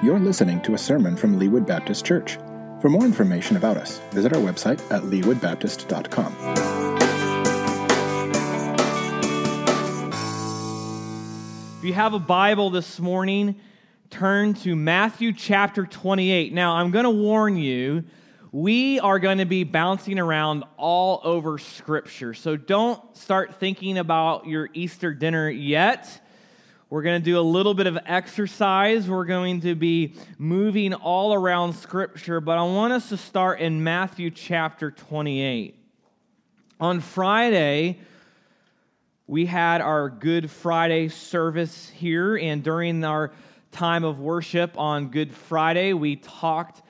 You're listening to a sermon from Leawood Baptist Church. For more information about us, visit our website at leawoodbaptist.com. If you have a Bible this morning, turn to Matthew chapter 28. Now, I'm going to warn you, we are going to be bouncing around all over Scripture. So don't start thinking about your Easter dinner yet. We're going to do a little bit of exercise. We're going to be moving all around Scripture, but I want us to start in Matthew chapter 28. On Friday, we had our Good Friday service here, and during our time of worship on Good Friday, we talked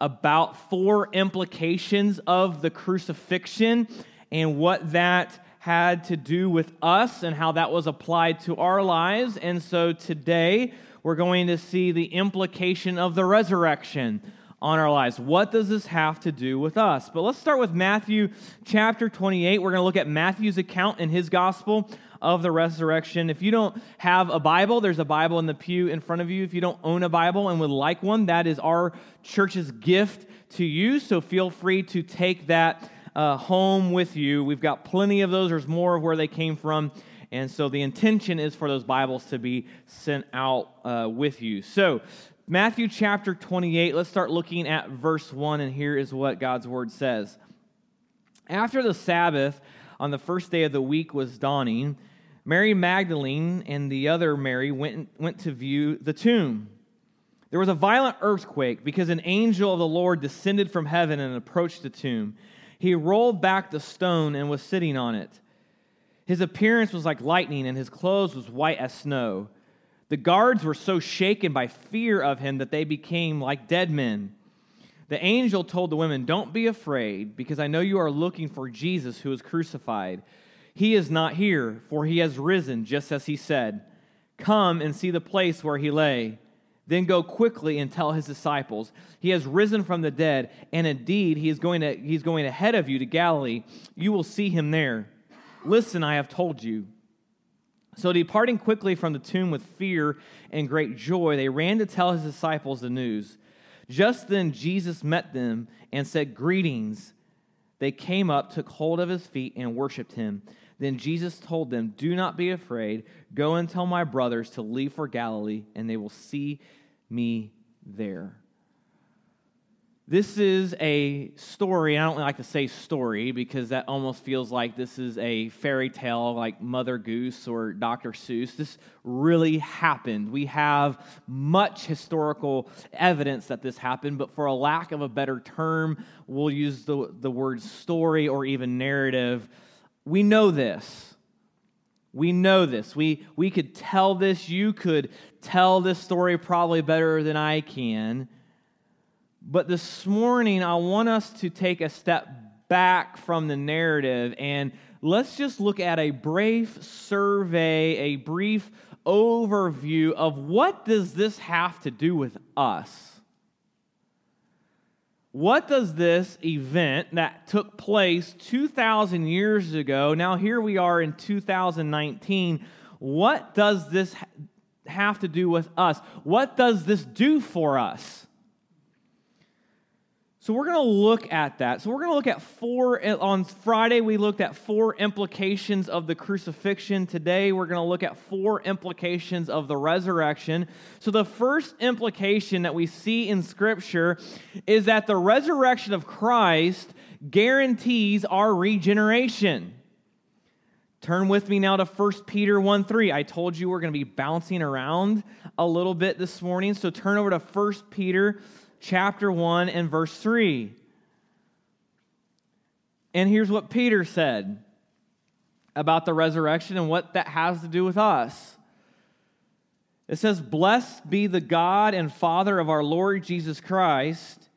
about four implications of the crucifixion and what that had to do with us and how that was applied to our lives. And so today we're going to see the implication of the resurrection on our lives. What does this have to do with us? But let's start with Matthew chapter 28. We're going to look at Matthew's account in his gospel of the resurrection. If you don't have a Bible, there's a Bible in the pew in front of you. If you don't own a Bible and would like one, that is our church's gift to you. So feel free to take that uh, home with you. We've got plenty of those. There's more of where they came from. And so the intention is for those Bibles to be sent out uh, with you. So, Matthew chapter 28, let's start looking at verse 1, and here is what God's word says. After the Sabbath, on the first day of the week was dawning, Mary Magdalene and the other Mary went, went to view the tomb. There was a violent earthquake because an angel of the Lord descended from heaven and approached the tomb. He rolled back the stone and was sitting on it. His appearance was like lightning, and his clothes was white as snow. The guards were so shaken by fear of him that they became like dead men. The angel told the women, Don't be afraid, because I know you are looking for Jesus who was crucified. He is not here, for he has risen, just as he said. Come and see the place where he lay. Then go quickly and tell his disciples, He has risen from the dead, and indeed he is going to, he's going ahead of you to Galilee. You will see him there. Listen, I have told you. So, departing quickly from the tomb with fear and great joy, they ran to tell his disciples the news. Just then, Jesus met them and said, Greetings. They came up, took hold of his feet, and worshiped him. Then Jesus told them, Do not be afraid. Go and tell my brothers to leave for Galilee, and they will see me there. This is a story. I don't like to say story because that almost feels like this is a fairy tale like Mother Goose or Dr. Seuss. This really happened. We have much historical evidence that this happened, but for a lack of a better term, we'll use the, the word story or even narrative. We know this. We know this. We, we could tell this. You could tell this story probably better than I can. But this morning, I want us to take a step back from the narrative and let's just look at a brief survey, a brief overview of what does this have to do with us? What does this event that took place 2,000 years ago, now here we are in 2019, what does this have to do with us? What does this do for us? So we're going to look at that. So we're going to look at four, uh, on Friday, we looked at four implications of the crucifixion. Today, we're going to look at four implications of the resurrection. So the first implication that we see in Scripture is that the resurrection of Christ guarantees our regeneration. Turn with me now to 1 Peter 1 3. I told you we're going to be bouncing around a little bit this morning. So turn over to 1 Peter chapter 1 and verse 3. And here's what Peter said about the resurrection and what that has to do with us. It says, Blessed be the God and Father of our Lord Jesus Christ.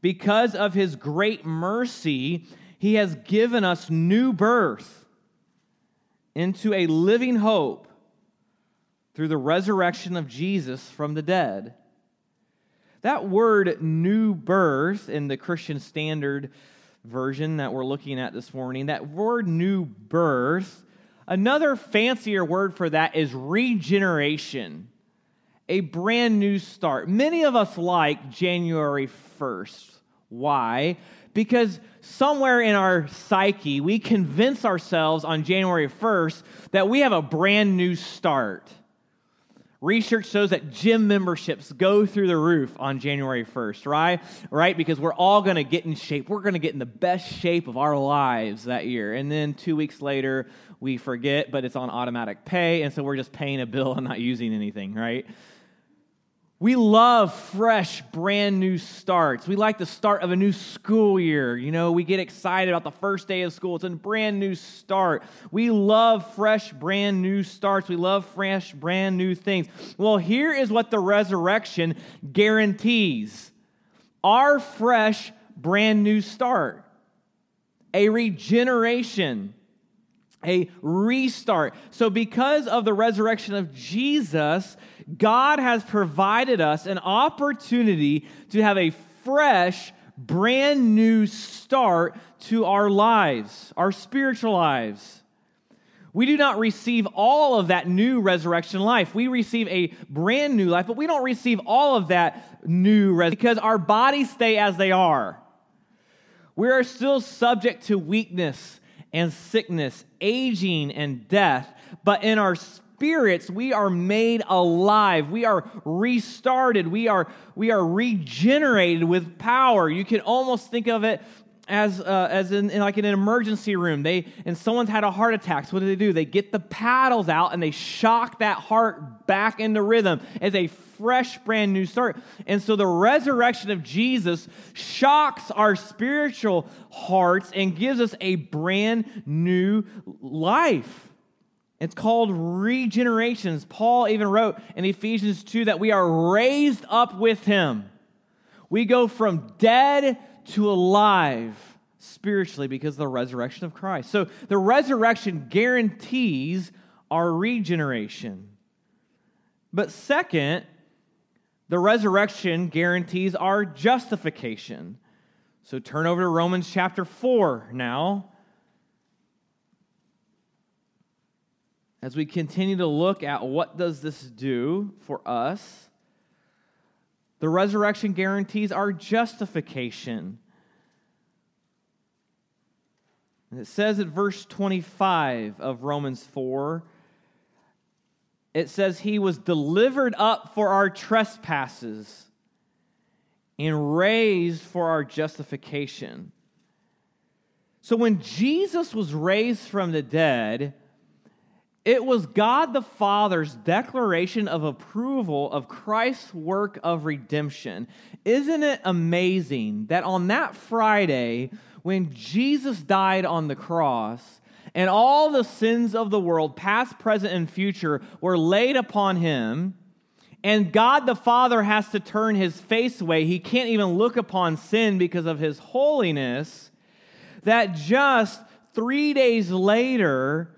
Because of his great mercy, he has given us new birth into a living hope through the resurrection of Jesus from the dead that word new birth in the Christian Standard Version that we're looking at this morning, that word new birth, another fancier word for that is regeneration. a brand new start. Many of us like January 1st. Why? Because somewhere in our psyche, we convince ourselves on January 1st that we have a brand new start. Research shows that gym memberships go through the roof on January 1st, right? Right? Because we're all going to get in shape. We're going to get in the best shape of our lives that year. And then two weeks later, we forget, but it's on automatic pay. And so we're just paying a bill and not using anything, right? We love fresh, brand new starts. We like the start of a new school year. You know, we get excited about the first day of school. It's a brand new start. We love fresh, brand new starts. We love fresh, brand new things. Well, here is what the resurrection guarantees our fresh, brand new start, a regeneration a restart. So, because of the resurrection of Jesus, God has provided us an opportunity to have a fresh, brand new start to our lives, our spiritual lives. We do not receive all of that new resurrection life. We receive a brand new life, but we don't receive all of that new res- because our bodies stay as they are. We are still subject to weakness and sickness, aging and death, but in our spirits, we are made alive. We are restarted. We are, we are regenerated with power. You can almost think of it as, uh, as in, in, like in an emergency room. They, and someone's had a heart attack. So what do they do? They get the paddles out and they shock that heart back into rhythm as a fresh, brand new start. And so the resurrection of Jesus shocks our spiritual hearts and gives us a brand new life. It's called regenerations. Paul even wrote in Ephesians 2 that we are raised up with him. We go from dead to alive spiritually because of the resurrection of Christ. So the resurrection guarantees our regeneration. But second, the resurrection guarantees our justification. So turn over to Romans chapter 4 now. As we continue to look at what does this do for us the resurrection guarantees our justification. And it says at verse 25 of romans 4 it says he was delivered up for our trespasses and raised for our justification. So when jesus was raised from the dead it was God the Father's declaration of approval of Christ's work of redemption. Isn't it amazing that on that Friday, when Jesus died on the cross, and all the sins of the world, past, present, and future, were laid upon him, and God the Father has to turn his face away. He can't even look upon sin because of his holiness. That just three days later,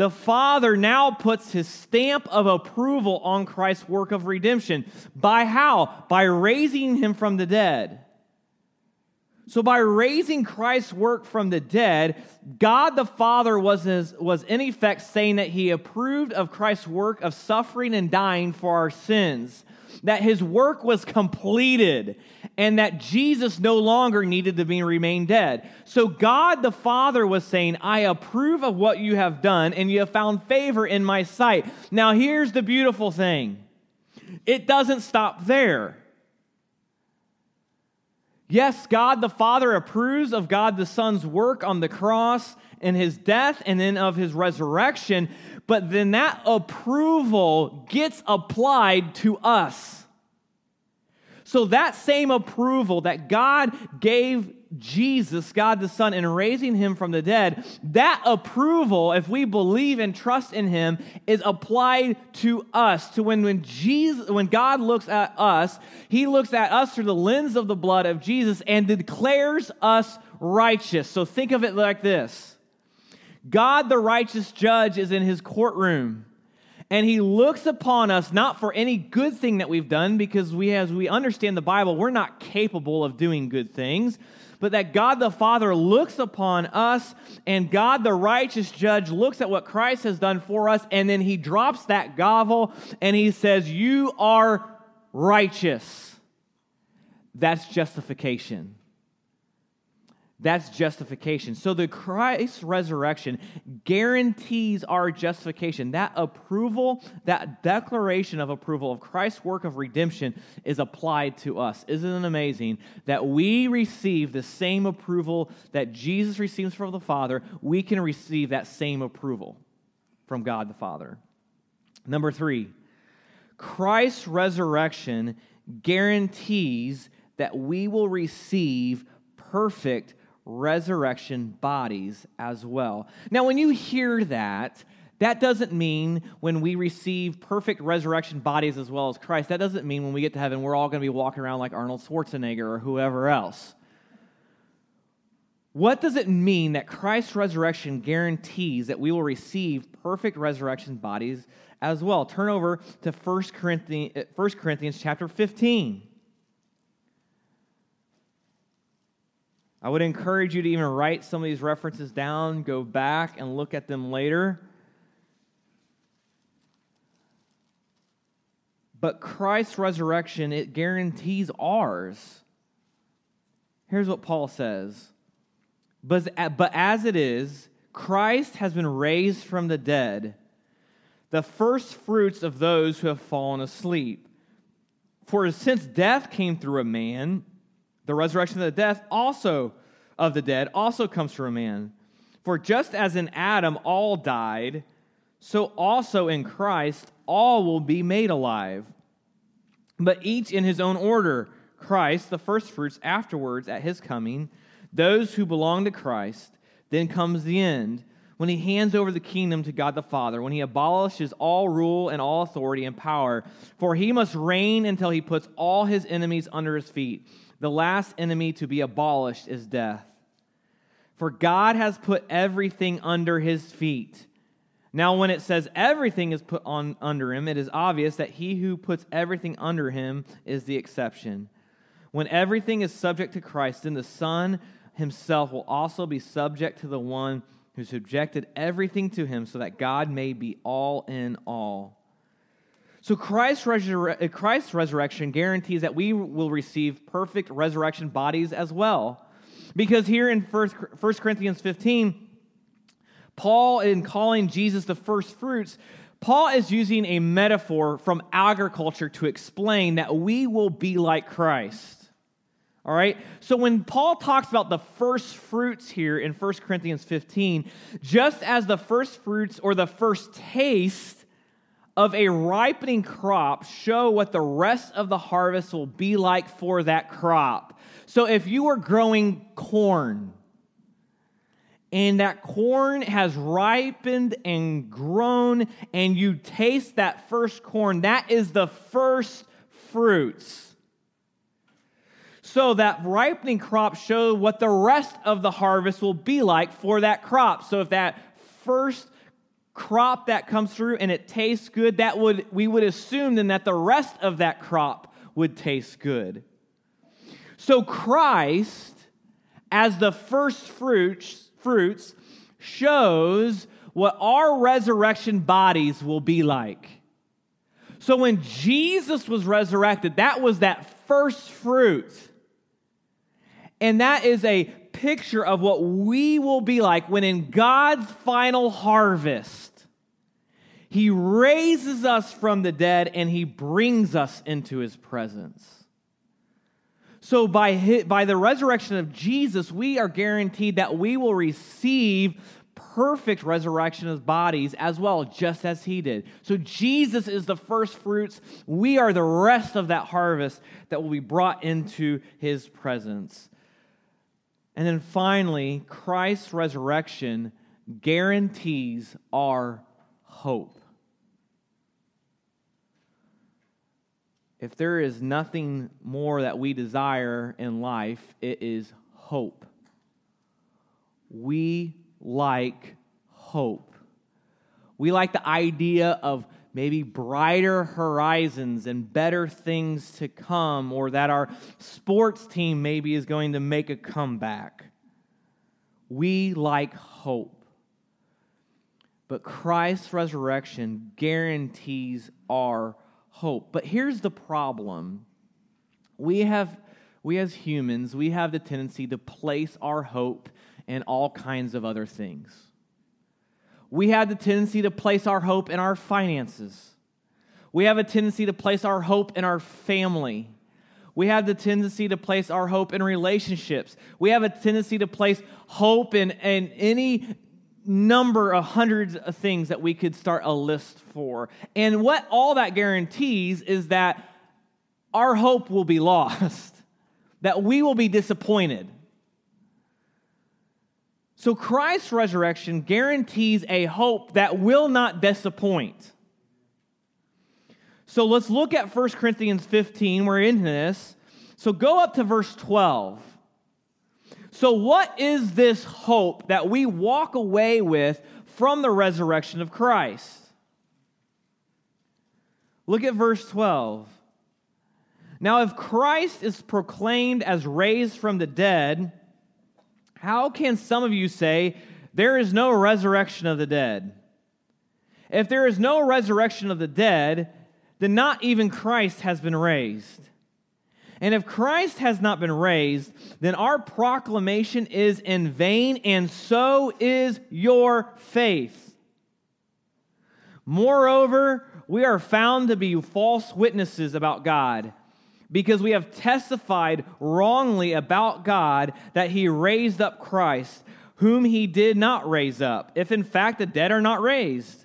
the Father now puts his stamp of approval on Christ's work of redemption. By how? By raising him from the dead. So, by raising Christ's work from the dead, God the Father was, was in effect saying that he approved of Christ's work of suffering and dying for our sins that his work was completed and that Jesus no longer needed to be remain dead. So God the Father was saying, I approve of what you have done and you have found favor in my sight. Now here's the beautiful thing. It doesn't stop there. Yes, God the Father approves of God the Son's work on the cross and his death and then of his resurrection, but then that approval gets applied to us. So that same approval that God gave Jesus, God the Son, in raising him from the dead, that approval, if we believe and trust in him, is applied to us. To when, when Jesus, when God looks at us, he looks at us through the lens of the blood of Jesus and declares us righteous. So think of it like this. God, the righteous judge, is in his courtroom. And he looks upon us not for any good thing that we've done, because we, as we understand the Bible, we're not capable of doing good things. but that God the Father looks upon us and God the righteous judge looks at what Christ has done for us and then he drops that gavel and he says, You are righteous. That's justification. That's justification. So the Christ resurrection guarantees our justification. That approval, that declaration of approval of Christ's work of redemption is applied to us. Isn't it amazing that we receive the same approval that Jesus receives from the Father? We can receive that same approval from God the Father. Number three, Christ's resurrection guarantees that we will receive perfect resurrection bodies as well. Now, when you hear that, that doesn't mean when we receive perfect resurrection bodies as well as Christ, that doesn't mean when we get to heaven we're all going to be walking around like Arnold Schwarzenegger or whoever else. What does it mean that Christ's resurrection guarantees that we will receive perfect resurrection bodies as well? Turn over to 1 Corinthians, uh, 1 Corinthians chapter 15. I would encourage you to even write some of these references down, go back and look at them later. But Christ's resurrection, it guarantees ours. Here's what Paul says But, but as it is, Christ has been raised from the dead, the first fruits of those who have fallen asleep. For since death came through a man, the resurrection of the death also of the dead also comes through a man. For just as in Adam all died, so also in Christ all will be made alive. But each in his own order Christ, the firstfruits, afterwards at his coming, those who belong to Christ. Then comes the end, when he hands over the kingdom to God the Father, when he abolishes all rule and all authority and power. For he must reign until he puts all his enemies under his feet. The last enemy to be abolished is death. For God has put everything under his feet. Now, when it says everything is put on under him, it is obvious that he who puts everything under him is the exception. When everything is subject to Christ, then the Son himself will also be subject to the one who subjected everything to him, so that God may be all in all. So Christ's, uh, Christ's resurrection guarantees that we will receive perfect resurrection bodies as well. Because here in 1 Corinthians 15, Paul, in calling Jesus the first fruits, Paul is using a metaphor from agriculture to explain that we will be like Christ. All right? So when Paul talks about the first fruits here in 1 Corinthians 15, just as the first fruits or the first taste of a ripening crop show what the rest of the harvest will be like for that crop. So if you are growing corn, and that corn has ripened and grown, and you taste that first corn, that is the first fruits. So that ripening crop show what the rest of the harvest will be like for that crop. So if that first crop that comes through and it tastes good, that would we would assume then that the rest of that crop would taste good. So Christ, as the first fruits, fruits shows what our resurrection bodies will be like. So when Jesus was resurrected, that was that first fruit. And that is a picture of what we will be like when in God's final harvest, he raises us from the dead and he brings us into his presence. So, by, his, by the resurrection of Jesus, we are guaranteed that we will receive perfect resurrection of bodies as well, just as he did. So, Jesus is the first fruits. We are the rest of that harvest that will be brought into his presence. And then finally, Christ's resurrection guarantees our hope. If there is nothing more that we desire in life, it is hope. We like hope. We like the idea of maybe brighter horizons and better things to come, or that our sports team maybe is going to make a comeback. We like hope. But Christ's resurrection guarantees our hope. But here's the problem we have, we as humans, we have the tendency to place our hope in all kinds of other things. We have the tendency to place our hope in our finances. We have a tendency to place our hope in our family. We have the tendency to place our hope in relationships. We have a tendency to place hope in, in any number of hundreds of things that we could start a list for. And what all that guarantees is that our hope will be lost, that we will be disappointed. So Christ's resurrection guarantees a hope that will not disappoint. So let's look at 1 Corinthians 15. We're in this. So go up to verse 12. So, what is this hope that we walk away with from the resurrection of Christ? Look at verse 12. Now, if Christ is proclaimed as raised from the dead, how can some of you say there is no resurrection of the dead? If there is no resurrection of the dead, then not even Christ has been raised. And if Christ has not been raised, then our proclamation is in vain, and so is your faith. Moreover, we are found to be false witnesses about God because we have testified wrongly about God that he raised up Christ, whom he did not raise up, if in fact the dead are not raised.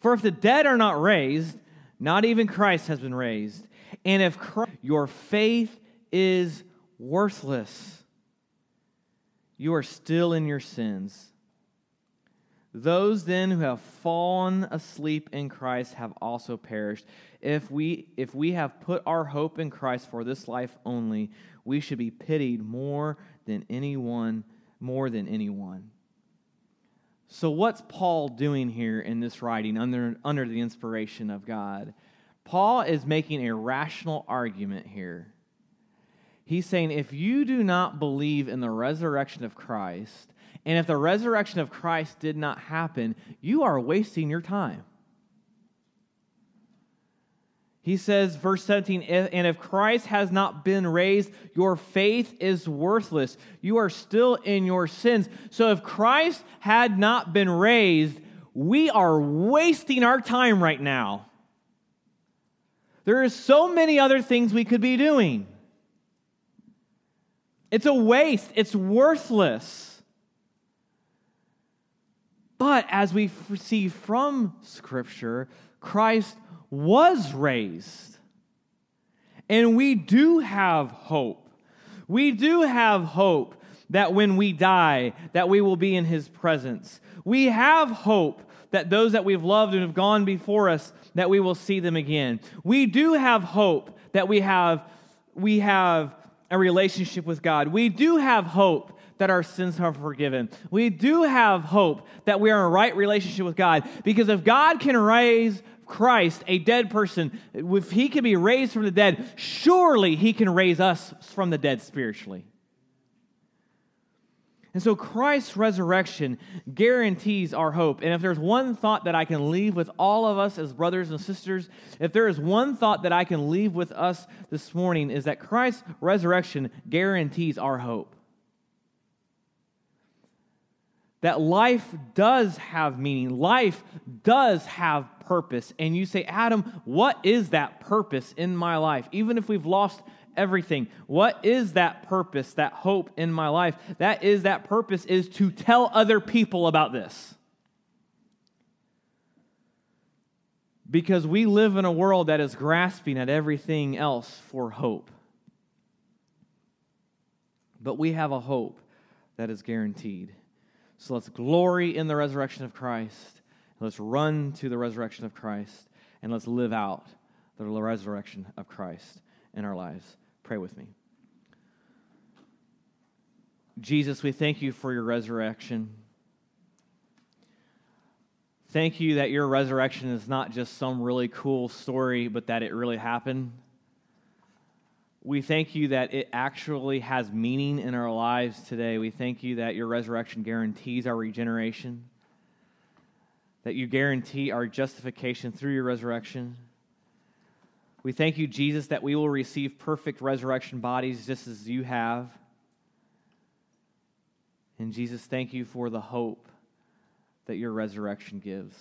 For if the dead are not raised, not even Christ has been raised. And if Christ, your faith is worthless, you are still in your sins. Those then who have fallen asleep in Christ have also perished. If we, if we have put our hope in Christ for this life only, we should be pitied more than anyone, more than anyone. So, what's Paul doing here in this writing under, under the inspiration of God? Paul is making a rational argument here. He's saying if you do not believe in the resurrection of Christ, and if the resurrection of Christ did not happen, you are wasting your time. He says, verse 17, and if Christ has not been raised, your faith is worthless. You are still in your sins. So if Christ had not been raised, we are wasting our time right now. There are so many other things we could be doing. It's a waste, it's worthless. But as we see from Scripture, Christ was raised. And we do have hope. We do have hope that when we die, that we will be in his presence. We have hope that those that we've loved and have gone before us, that we will see them again. We do have hope that we have, we have a relationship with God. We do have hope that our sins are forgiven. We do have hope that we are in right relationship with God because if God can raise Christ, a dead person, if he can be raised from the dead, surely he can raise us from the dead spiritually. And so Christ's resurrection guarantees our hope. And if there's one thought that I can leave with all of us as brothers and sisters, if there is one thought that I can leave with us this morning, is that Christ's resurrection guarantees our hope that life does have meaning, life does have purpose. And you say, Adam, what is that purpose in my life? Even if we've lost everything, what is that purpose, that hope in my life? That is, that purpose is to tell other people about this. Because we live in a world that is grasping at everything else for hope. But we have a hope that is guaranteed. So let's glory in the resurrection of Christ. Let's run to the resurrection of Christ. And let's live out the resurrection of Christ in our lives. Pray with me. Jesus, we thank you for your resurrection. Thank you that your resurrection is not just some really cool story, but that it really happened. We thank you that it actually has meaning in our lives today. We thank you that your resurrection guarantees our regeneration, that you guarantee our justification through your resurrection. We thank you, Jesus, that we will receive perfect resurrection bodies just as you have. And Jesus, thank you for the hope that your resurrection gives.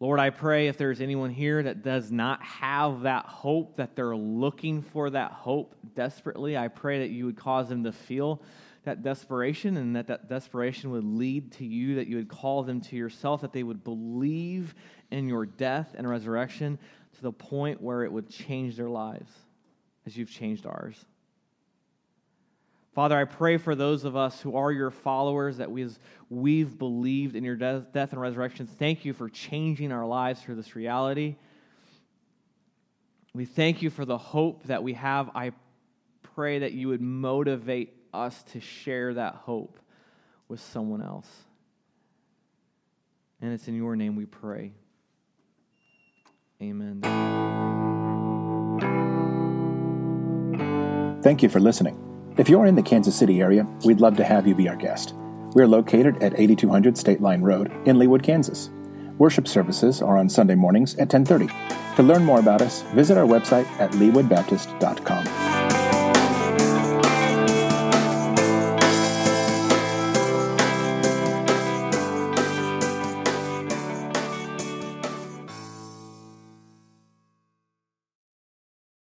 Lord, I pray if there's anyone here that does not have that hope, that they're looking for that hope desperately, I pray that you would cause them to feel that desperation and that that desperation would lead to you, that you would call them to yourself, that they would believe in your death and resurrection to the point where it would change their lives as you've changed ours. Father, I pray for those of us who are your followers that we've, we've believed in your death, death and resurrection. Thank you for changing our lives through this reality. We thank you for the hope that we have. I pray that you would motivate us to share that hope with someone else. And it's in your name we pray. Amen. Thank you for listening. If you're in the Kansas City area, we'd love to have you be our guest. We're located at 8200 State Line Road in Leawood, Kansas. Worship services are on Sunday mornings at 10:30. To learn more about us, visit our website at leawoodbaptist.com.